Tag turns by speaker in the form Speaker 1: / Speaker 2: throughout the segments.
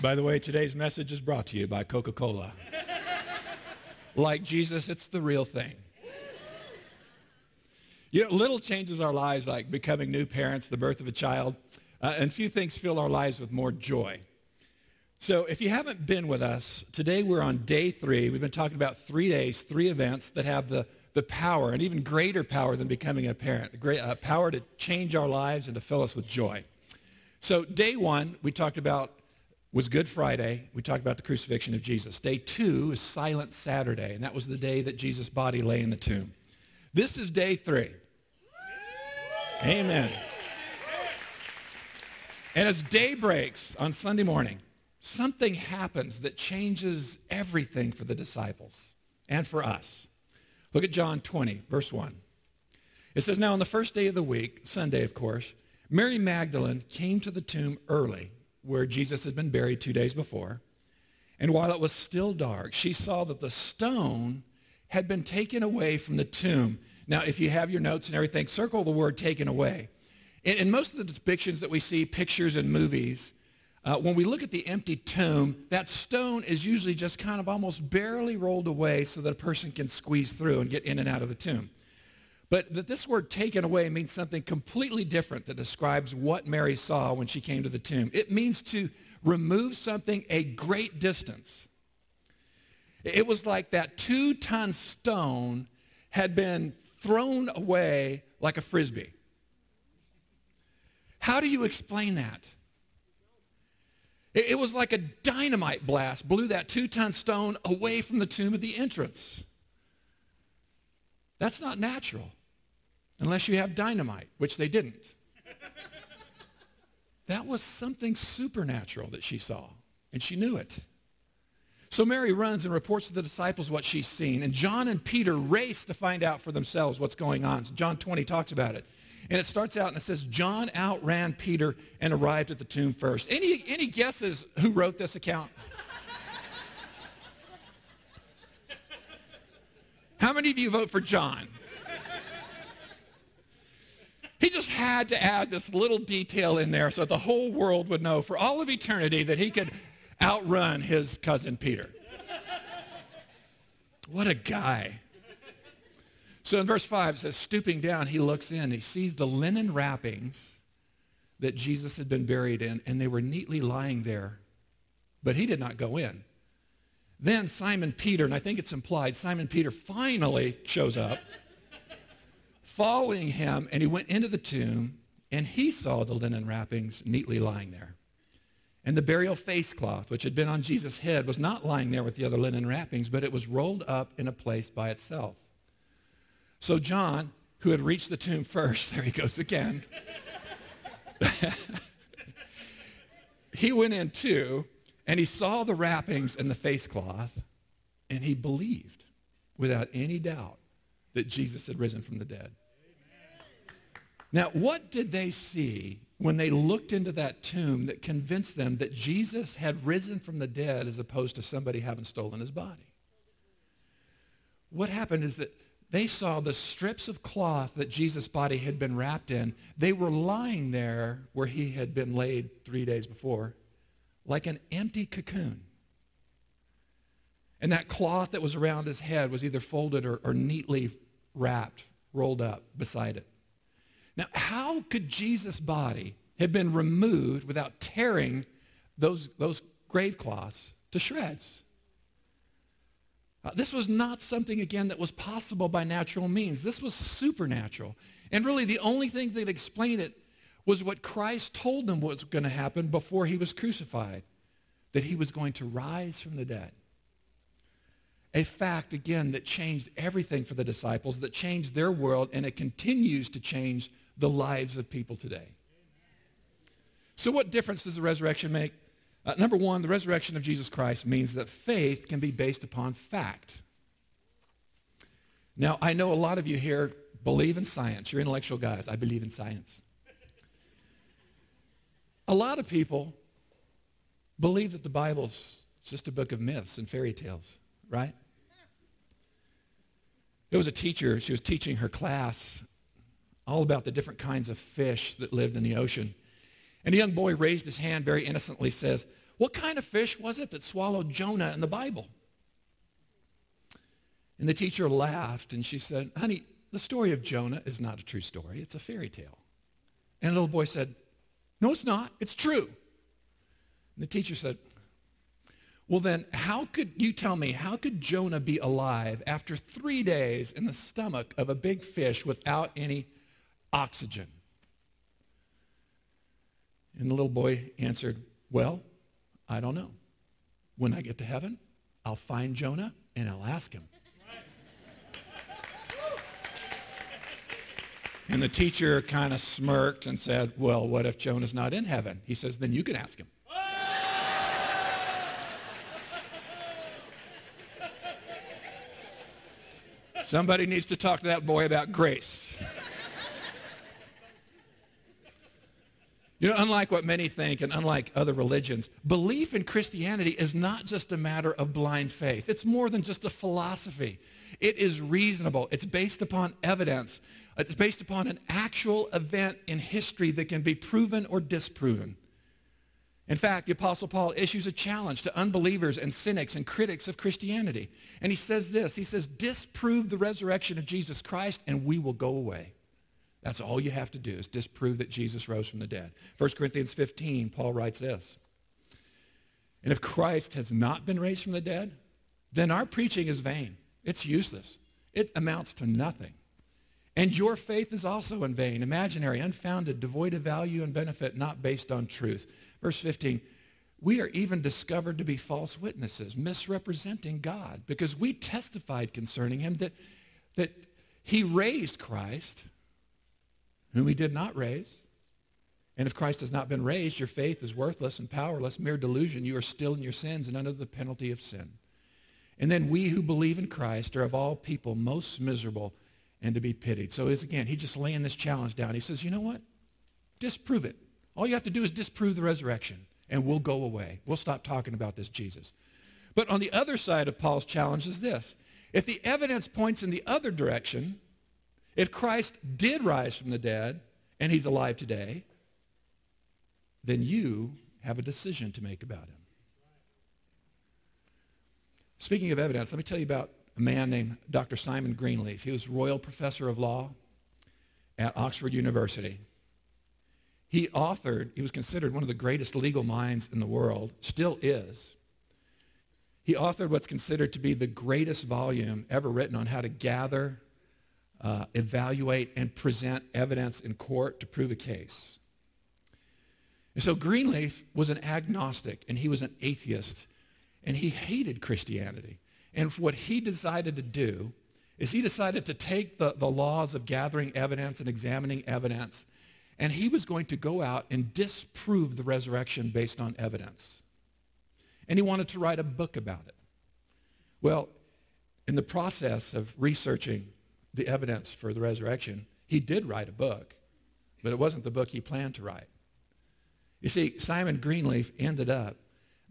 Speaker 1: By the way, today's message is brought to you by Coca-Cola. like Jesus, it's the real thing. You know, little changes our lives, like becoming new parents, the birth of a child, uh, and few things fill our lives with more joy. So if you haven't been with us, today we're on day three. We've been talking about three days, three events that have the, the power, and even greater power than becoming a parent, a great uh, power to change our lives and to fill us with joy. So day one, we talked about was Good Friday. We talked about the crucifixion of Jesus. Day two is Silent Saturday, and that was the day that Jesus' body lay in the tomb. This is day three. Amen. And as day breaks on Sunday morning, something happens that changes everything for the disciples and for us. Look at John 20, verse 1. It says, Now on the first day of the week, Sunday of course, Mary Magdalene came to the tomb early where Jesus had been buried two days before. And while it was still dark, she saw that the stone had been taken away from the tomb. Now, if you have your notes and everything, circle the word taken away. In, in most of the depictions that we see, pictures and movies, uh, when we look at the empty tomb, that stone is usually just kind of almost barely rolled away so that a person can squeeze through and get in and out of the tomb. But that this word taken away means something completely different that describes what Mary saw when she came to the tomb. It means to remove something a great distance. It was like that two-ton stone had been thrown away like a frisbee. How do you explain that? It was like a dynamite blast blew that two-ton stone away from the tomb at the entrance. That's not natural unless you have dynamite, which they didn't. that was something supernatural that she saw, and she knew it. So Mary runs and reports to the disciples what she's seen, and John and Peter race to find out for themselves what's going on. So John 20 talks about it. And it starts out and it says, John outran Peter and arrived at the tomb first. Any, any guesses who wrote this account? How many of you vote for John? He just had to add this little detail in there so the whole world would know for all of eternity that he could outrun his cousin Peter. What a guy. So in verse 5 it says, stooping down, he looks in. He sees the linen wrappings that Jesus had been buried in, and they were neatly lying there. But he did not go in. Then Simon Peter, and I think it's implied, Simon Peter finally shows up following him, and he went into the tomb, and he saw the linen wrappings neatly lying there. And the burial face cloth, which had been on Jesus' head, was not lying there with the other linen wrappings, but it was rolled up in a place by itself. So John, who had reached the tomb first, there he goes again. he went in too, and he saw the wrappings and the face cloth, and he believed without any doubt that Jesus had risen from the dead. Now, what did they see when they looked into that tomb that convinced them that Jesus had risen from the dead as opposed to somebody having stolen his body? What happened is that they saw the strips of cloth that Jesus' body had been wrapped in. They were lying there where he had been laid three days before, like an empty cocoon. And that cloth that was around his head was either folded or, or neatly wrapped, rolled up beside it. Now, how could Jesus' body have been removed without tearing those, those grave cloths to shreds? Uh, this was not something, again, that was possible by natural means. This was supernatural. And really, the only thing that explained it was what Christ told them was going to happen before he was crucified, that he was going to rise from the dead. A fact, again, that changed everything for the disciples, that changed their world, and it continues to change the lives of people today. So what difference does the resurrection make? Uh, number one, the resurrection of Jesus Christ means that faith can be based upon fact. Now, I know a lot of you here believe in science. You're intellectual guys. I believe in science. A lot of people believe that the Bible's just a book of myths and fairy tales, right? There was a teacher, she was teaching her class all about the different kinds of fish that lived in the ocean. And a young boy raised his hand very innocently, says, What kind of fish was it that swallowed Jonah in the Bible? And the teacher laughed and she said, honey, the story of Jonah is not a true story. It's a fairy tale. And the little boy said, no, it's not. It's true. And the teacher said, well then, how could you tell me, how could Jonah be alive after three days in the stomach of a big fish without any oxygen? And the little boy answered, well, I don't know. When I get to heaven, I'll find Jonah and I'll ask him. And the teacher kind of smirked and said, well, what if Jonah's not in heaven? He says, then you can ask him. Somebody needs to talk to that boy about grace. You know, unlike what many think and unlike other religions, belief in Christianity is not just a matter of blind faith. It's more than just a philosophy. It is reasonable. It's based upon evidence. It's based upon an actual event in history that can be proven or disproven. In fact, the Apostle Paul issues a challenge to unbelievers and cynics and critics of Christianity. And he says this, he says, disprove the resurrection of Jesus Christ and we will go away. That's all you have to do is disprove that Jesus rose from the dead. 1 Corinthians 15, Paul writes this. And if Christ has not been raised from the dead, then our preaching is vain. It's useless. It amounts to nothing. And your faith is also in vain, imaginary, unfounded, devoid of value and benefit, not based on truth. Verse 15, we are even discovered to be false witnesses, misrepresenting God, because we testified concerning him that, that he raised Christ, whom he did not raise. And if Christ has not been raised, your faith is worthless and powerless, mere delusion. You are still in your sins and under the penalty of sin. And then we who believe in Christ are of all people most miserable and to be pitied. So is again, he just laying this challenge down. He says, you know what? Disprove it. All you have to do is disprove the resurrection and we'll go away. We'll stop talking about this Jesus. But on the other side of Paul's challenge is this. If the evidence points in the other direction, if Christ did rise from the dead and he's alive today, then you have a decision to make about him. Speaking of evidence, let me tell you about a man named Dr. Simon Greenleaf. He was Royal Professor of Law at Oxford University. He authored, he was considered one of the greatest legal minds in the world, still is. He authored what's considered to be the greatest volume ever written on how to gather, uh, evaluate and present evidence in court to prove a case. And so Greenleaf was an agnostic and he was an atheist and he hated Christianity. And what he decided to do is he decided to take the, the laws of gathering evidence and examining evidence and he was going to go out and disprove the resurrection based on evidence. And he wanted to write a book about it. Well, in the process of researching the evidence for the resurrection, he did write a book, but it wasn't the book he planned to write. You see, Simon Greenleaf ended up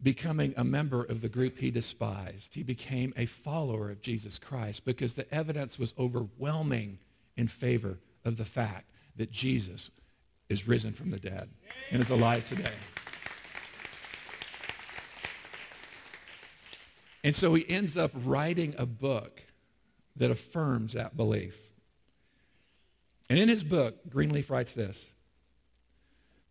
Speaker 1: becoming a member of the group he despised. He became a follower of Jesus Christ because the evidence was overwhelming in favor of the fact that Jesus is risen from the dead and is alive today. And so he ends up writing a book that affirms that belief. And in his book, Greenleaf writes this.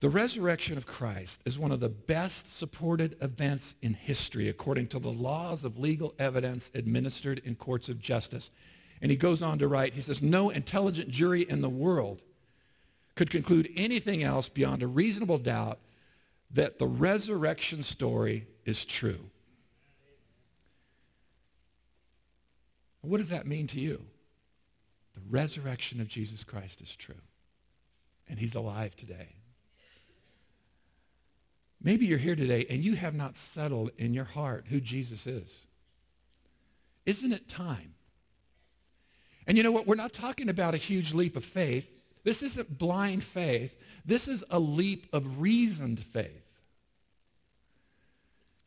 Speaker 1: The resurrection of Christ is one of the best supported events in history according to the laws of legal evidence administered in courts of justice. And he goes on to write, he says, no intelligent jury in the world could conclude anything else beyond a reasonable doubt that the resurrection story is true. What does that mean to you? The resurrection of Jesus Christ is true. And he's alive today. Maybe you're here today and you have not settled in your heart who Jesus is. Isn't it time? And you know what? We're not talking about a huge leap of faith. This isn't blind faith. This is a leap of reasoned faith.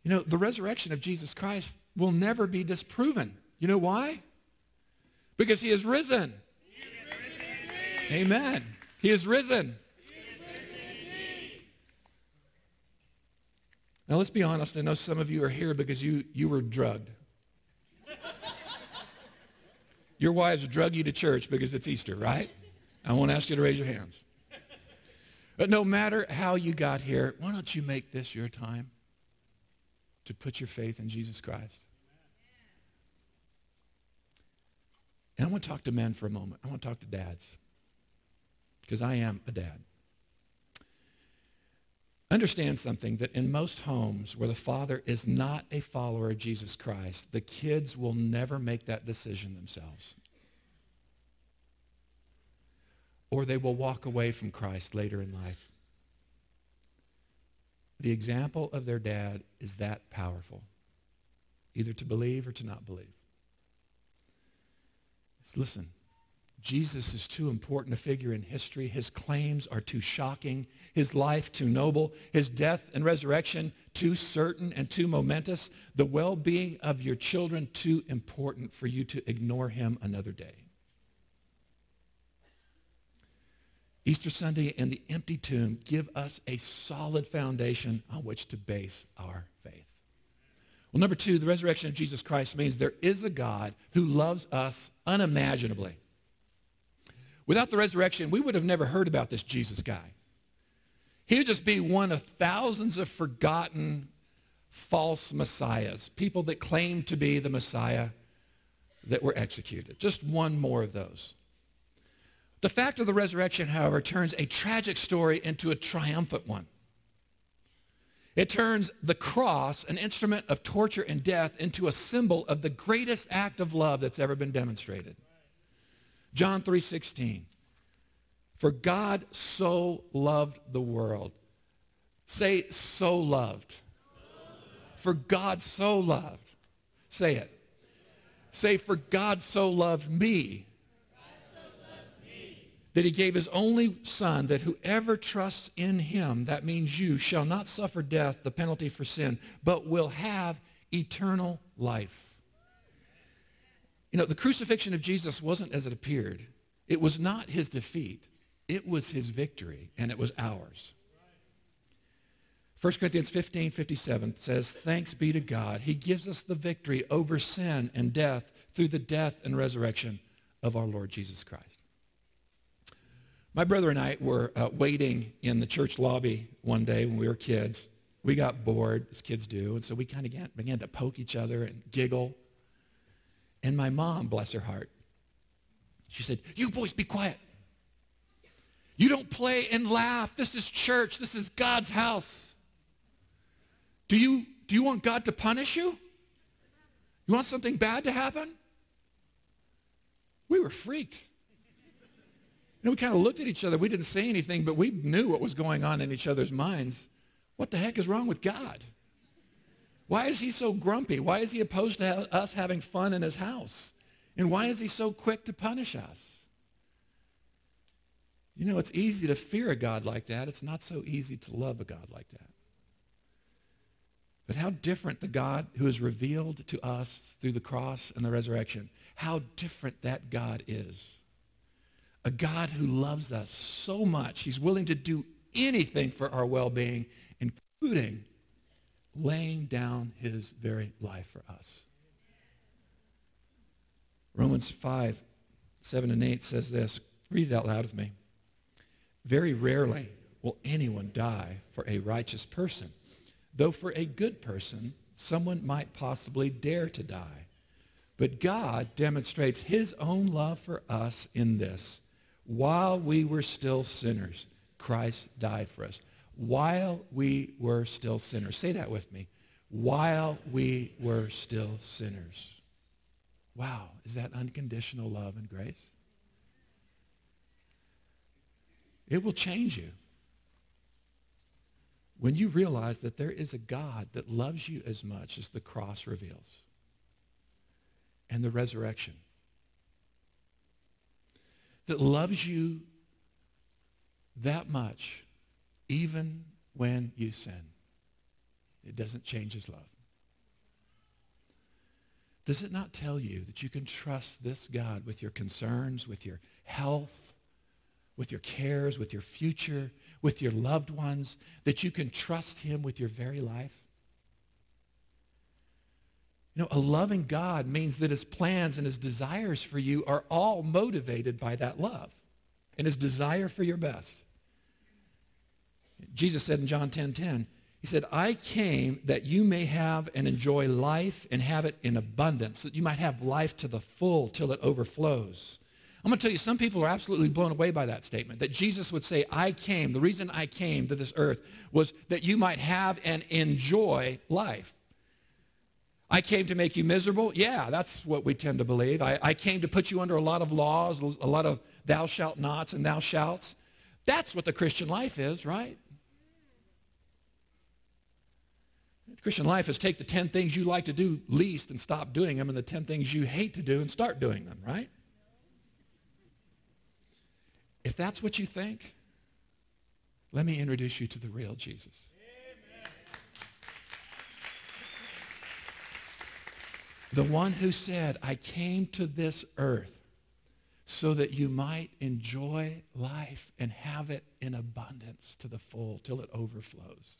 Speaker 1: You know, the resurrection of Jesus Christ will never be disproven. You know why? Because he is risen. Amen. He is risen. Now let's be honest. I know some of you are here because you, you were drugged. Your wives drug you to church because it's Easter, right? I won't ask you to raise your hands. But no matter how you got here, why don't you make this your time to put your faith in Jesus Christ? And I want to talk to men for a moment. I want to talk to dads because I am a dad. Understand something that in most homes where the father is not a follower of Jesus Christ, the kids will never make that decision themselves. Or they will walk away from Christ later in life. The example of their dad is that powerful, either to believe or to not believe. Listen, Jesus is too important a figure in history. His claims are too shocking. His life too noble. His death and resurrection too certain and too momentous. The well-being of your children too important for you to ignore him another day. Easter Sunday and the empty tomb give us a solid foundation on which to base our faith. Well, number two, the resurrection of Jesus Christ means there is a God who loves us unimaginably. Without the resurrection, we would have never heard about this Jesus guy. He would just be one of thousands of forgotten false messiahs, people that claimed to be the Messiah that were executed. Just one more of those. The fact of the resurrection, however, turns a tragic story into a triumphant one. It turns the cross, an instrument of torture and death, into a symbol of the greatest act of love that's ever been demonstrated. John 3.16. For God so loved the world. Say, so loved. For God so loved. Say it. Say, for God so loved me that he gave his only son that whoever trusts in him, that means you, shall not suffer death, the penalty for sin, but will have eternal life. You know, the crucifixion of Jesus wasn't as it appeared. It was not his defeat. It was his victory, and it was ours. 1 Corinthians 15, 57 says, Thanks be to God. He gives us the victory over sin and death through the death and resurrection of our Lord Jesus Christ. My brother and I were uh, waiting in the church lobby one day when we were kids. We got bored, as kids do, and so we kind of began to poke each other and giggle. And my mom, bless her heart, she said, you boys be quiet. You don't play and laugh. This is church. This is God's house. Do you, do you want God to punish you? You want something bad to happen? We were freaked. And we kind of looked at each other. We didn't say anything, but we knew what was going on in each other's minds. What the heck is wrong with God? Why is he so grumpy? Why is he opposed to ha- us having fun in his house? And why is he so quick to punish us? You know, it's easy to fear a God like that. It's not so easy to love a God like that. But how different the God who is revealed to us through the cross and the resurrection, how different that God is a God who loves us so much. He's willing to do anything for our well-being, including laying down his very life for us. Romans 5, 7 and 8 says this. Read it out loud with me. Very rarely will anyone die for a righteous person, though for a good person, someone might possibly dare to die. But God demonstrates his own love for us in this while we were still sinners, Christ died for us. While we were still sinners. Say that with me. While we were still sinners. Wow, is that unconditional love and grace? It will change you when you realize that there is a God that loves you as much as the cross reveals and the resurrection that loves you that much, even when you sin. It doesn't change his love. Does it not tell you that you can trust this God with your concerns, with your health, with your cares, with your future, with your loved ones, that you can trust him with your very life? Know, a loving God means that his plans and his desires for you are all motivated by that love and his desire for your best. Jesus said in John 10:10, 10, 10, he said, I came that you may have and enjoy life and have it in abundance, that you might have life to the full till it overflows. I'm going to tell you, some people are absolutely blown away by that statement, that Jesus would say, I came, the reason I came to this earth was that you might have and enjoy life. I came to make you miserable? Yeah, that's what we tend to believe. I, I came to put you under a lot of laws, a lot of thou shalt nots and thou shalts. That's what the Christian life is, right? The Christian life is take the 10 things you like to do least and stop doing them and the 10 things you hate to do and start doing them, right? If that's what you think, let me introduce you to the real Jesus. The one who said, I came to this earth so that you might enjoy life and have it in abundance to the full till it overflows.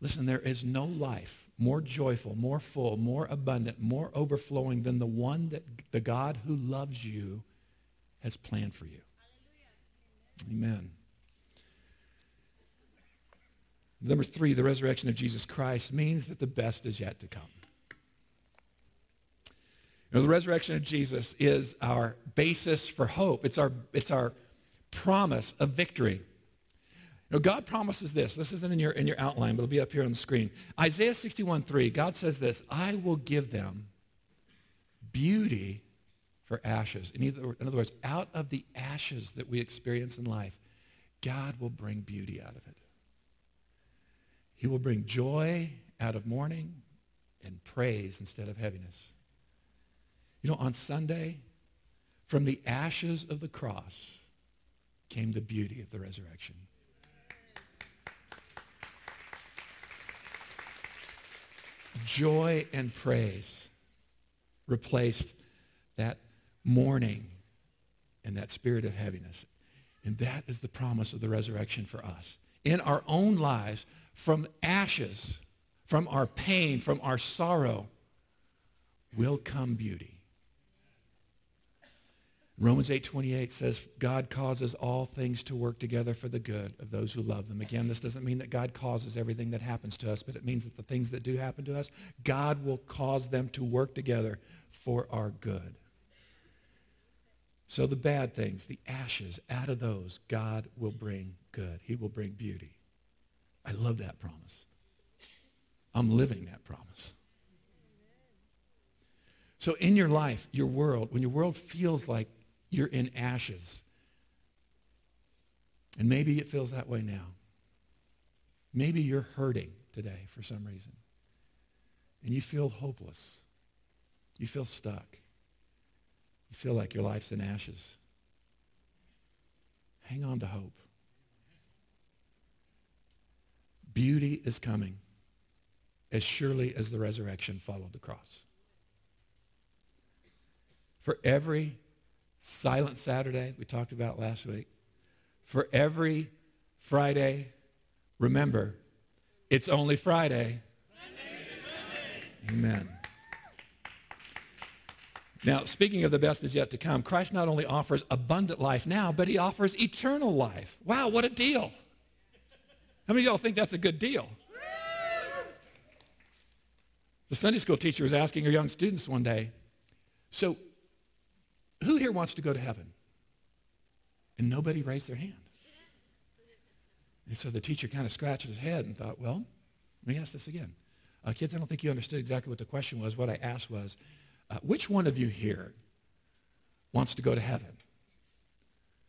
Speaker 1: Listen, there is no life more joyful, more full, more abundant, more overflowing than the one that the God who loves you has planned for you. Amen. Number three, the resurrection of Jesus Christ means that the best is yet to come. You know, the resurrection of Jesus is our basis for hope. It's our, it's our promise of victory. You know, God promises this. This isn't in your, in your outline, but it'll be up here on the screen. Isaiah 61, 3, God says this, I will give them beauty for ashes. In, either, in other words, out of the ashes that we experience in life, God will bring beauty out of it. He will bring joy out of mourning and praise instead of heaviness. You know, on Sunday, from the ashes of the cross came the beauty of the resurrection. Joy and praise replaced that mourning and that spirit of heaviness. And that is the promise of the resurrection for us. In our own lives, from ashes, from our pain, from our sorrow, will come beauty. Romans 8:28 says God causes all things to work together for the good of those who love them. Again, this doesn't mean that God causes everything that happens to us, but it means that the things that do happen to us, God will cause them to work together for our good. So the bad things, the ashes, out of those, God will bring good. He will bring beauty. I love that promise. I'm living that promise. So in your life, your world, when your world feels like you're in ashes. And maybe it feels that way now. Maybe you're hurting today for some reason. And you feel hopeless. You feel stuck. You feel like your life's in ashes. Hang on to hope. Beauty is coming as surely as the resurrection followed the cross. For every Silent Saturday, we talked about last week. For every Friday, remember, it's only Friday. Amen. Now, speaking of the best is yet to come, Christ not only offers abundant life now, but he offers eternal life. Wow, what a deal. How many of y'all think that's a good deal? The Sunday school teacher was asking her young students one day, so who here wants to go to heaven? And nobody raised their hand. And so the teacher kind of scratched his head and thought, well, let me ask this again. Uh, kids, I don't think you understood exactly what the question was. What I asked was, uh, which one of you here wants to go to heaven?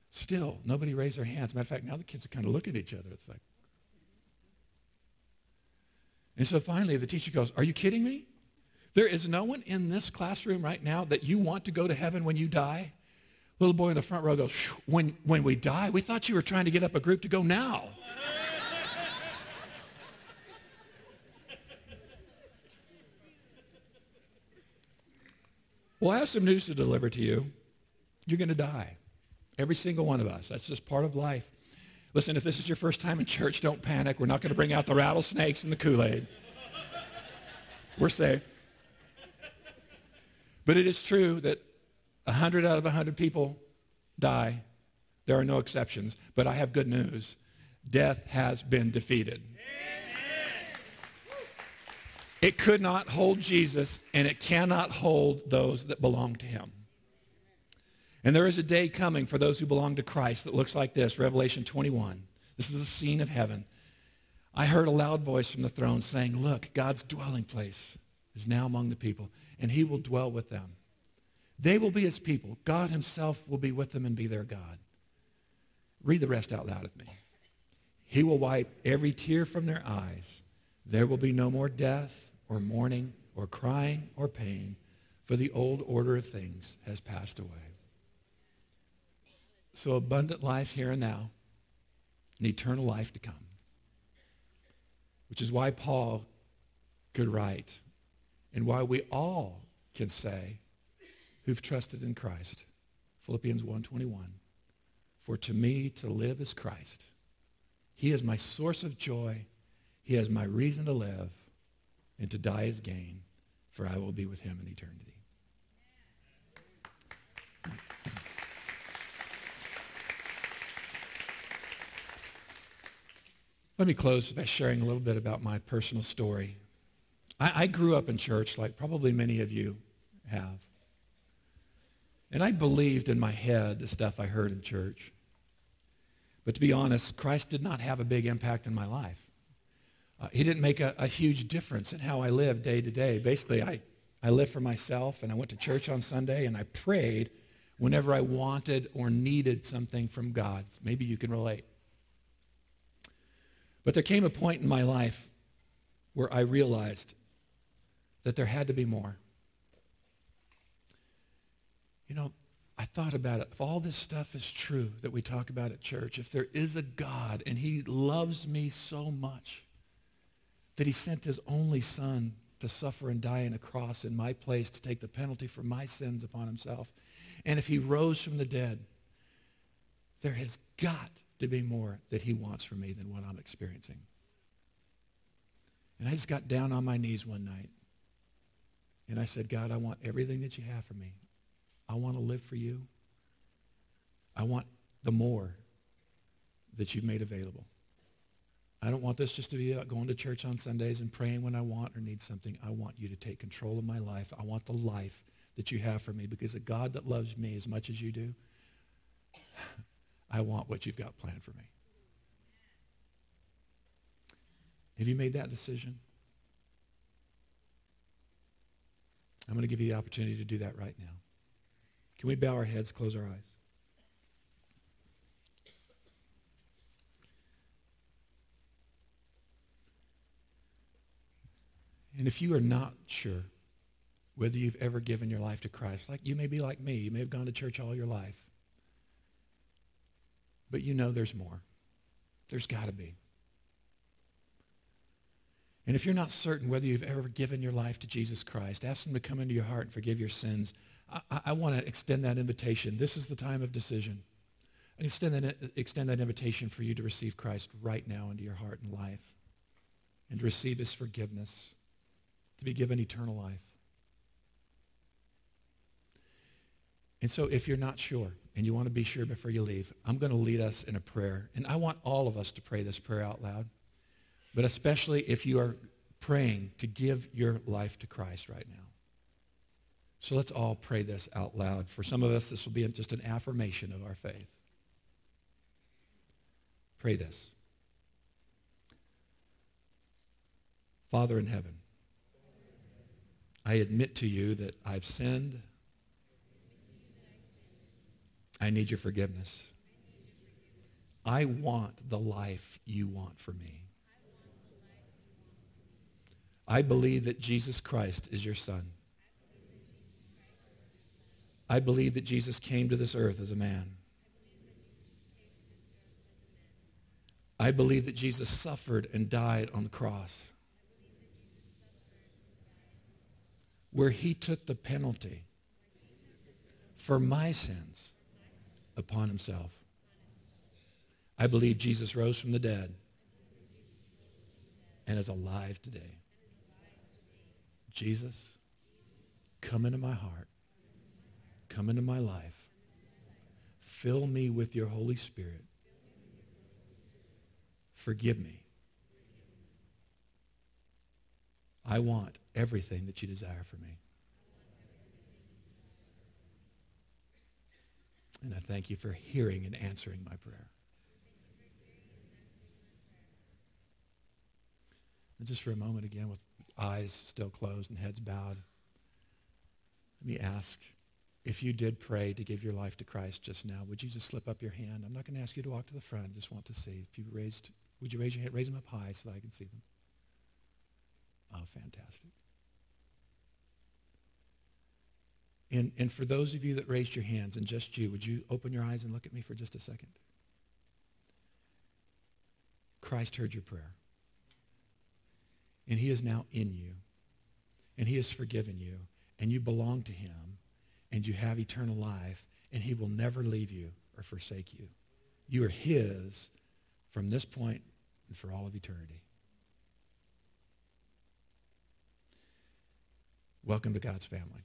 Speaker 1: Still, nobody raised their hands. Matter of fact, now the kids are kind of looking at each other. It's like, and so finally the teacher goes, are you kidding me? There is no one in this classroom right now that you want to go to heaven when you die. Little boy in the front row goes, when, when we die, we thought you were trying to get up a group to go now. well, I have some news to deliver to you. You're going to die. Every single one of us. That's just part of life. Listen, if this is your first time in church, don't panic. We're not going to bring out the rattlesnakes and the Kool-Aid. We're safe. But it is true that 100 out of 100 people die. There are no exceptions. But I have good news. Death has been defeated. It could not hold Jesus, and it cannot hold those that belong to him. And there is a day coming for those who belong to Christ that looks like this, Revelation 21. This is a scene of heaven. I heard a loud voice from the throne saying, look, God's dwelling place is now among the people, and he will dwell with them. They will be his people. God himself will be with them and be their God. Read the rest out loud with me. He will wipe every tear from their eyes. There will be no more death or mourning or crying or pain, for the old order of things has passed away. So abundant life here and now, and eternal life to come. Which is why Paul could write, and why we all can say, who've trusted in Christ, Philippians 1.21, for to me to live is Christ. He is my source of joy. He has my reason to live and to die is gain, for I will be with him in eternity. Let me close by sharing a little bit about my personal story. I, I, grew up in church like probably many of you have. And I believed in my head the stuff I heard in church. But to be honest, Christ did not have a big impact in my life. Uh, he didn't make a, a, huge difference in how I lived day to day. Basically, I, I lived for myself and I went to church on Sunday and I prayed whenever I wanted or needed something from God. Maybe you can relate. But there came a point in my life where I realized that there had to be more. You know, I thought about it. If all this stuff is true that we talk about at church, if there is a God and he loves me so much, that he sent his only son to suffer and die on a cross in my place to take the penalty for my sins upon himself. And if he rose from the dead, there has got to be more that he wants for me than what I'm experiencing. And I just got down on my knees one night. And I said, God, I want everything that you have for me. I want to live for you. I want the more that you've made available. I don't want this just to be about going to church on Sundays and praying when I want or need something. I want you to take control of my life. I want the life that you have for me because a God that loves me as much as you do, I want what you've got planned for me. Have you made that decision? I'm going to give you the opportunity to do that right now. Can we bow our heads, close our eyes? And if you are not sure whether you've ever given your life to Christ, like you may be like me, you may have gone to church all your life, but you know there's more. There's got to be. And if you're not certain whether you've ever given your life to Jesus Christ, ask him to come into your heart and forgive your sins. I, I want to extend that invitation. This is the time of decision. Extend that, extend that invitation for you to receive Christ right now into your heart and life and to receive his forgiveness to be given eternal life. And so if you're not sure and you want to be sure before you leave, I'm going to lead us in a prayer. And I want all of us to pray this prayer out loud. But especially if you are praying to give your life to Christ right now. So let's all pray this out loud. For some of us, this will be just an affirmation of our faith. Pray this. Father in heaven, I admit to you that I've sinned. I need your forgiveness. I want the life you want for me. I believe that Jesus Christ is your son. I believe that Jesus came to this earth as a man. I believe that Jesus suffered and died on the cross. where he took the penalty for my sins upon himself. I believe Jesus rose from the dead and is alive today. Jesus, come into my heart. Come into my life. Fill me with your Holy Spirit. Forgive me. I want everything that you desire for me. And I thank you for hearing and answering my prayer. And just for a moment again, with eyes still closed and heads bowed, let me ask if you did pray to give your life to Christ just now, would you just slip up your hand? I'm not going to ask you to walk to the front. I just want to see. If you raised, would you raise your hand? Raise them up high so that I can see them. Oh, fantastic. And, and for those of you that raised your hands, and just you, would you open your eyes and look at me for just a second? Christ heard your prayer. And he is now in you. And he has forgiven you. And you belong to him and you have eternal life, and he will never leave you or forsake you. You are his from this point and for all of eternity. Welcome to God's family.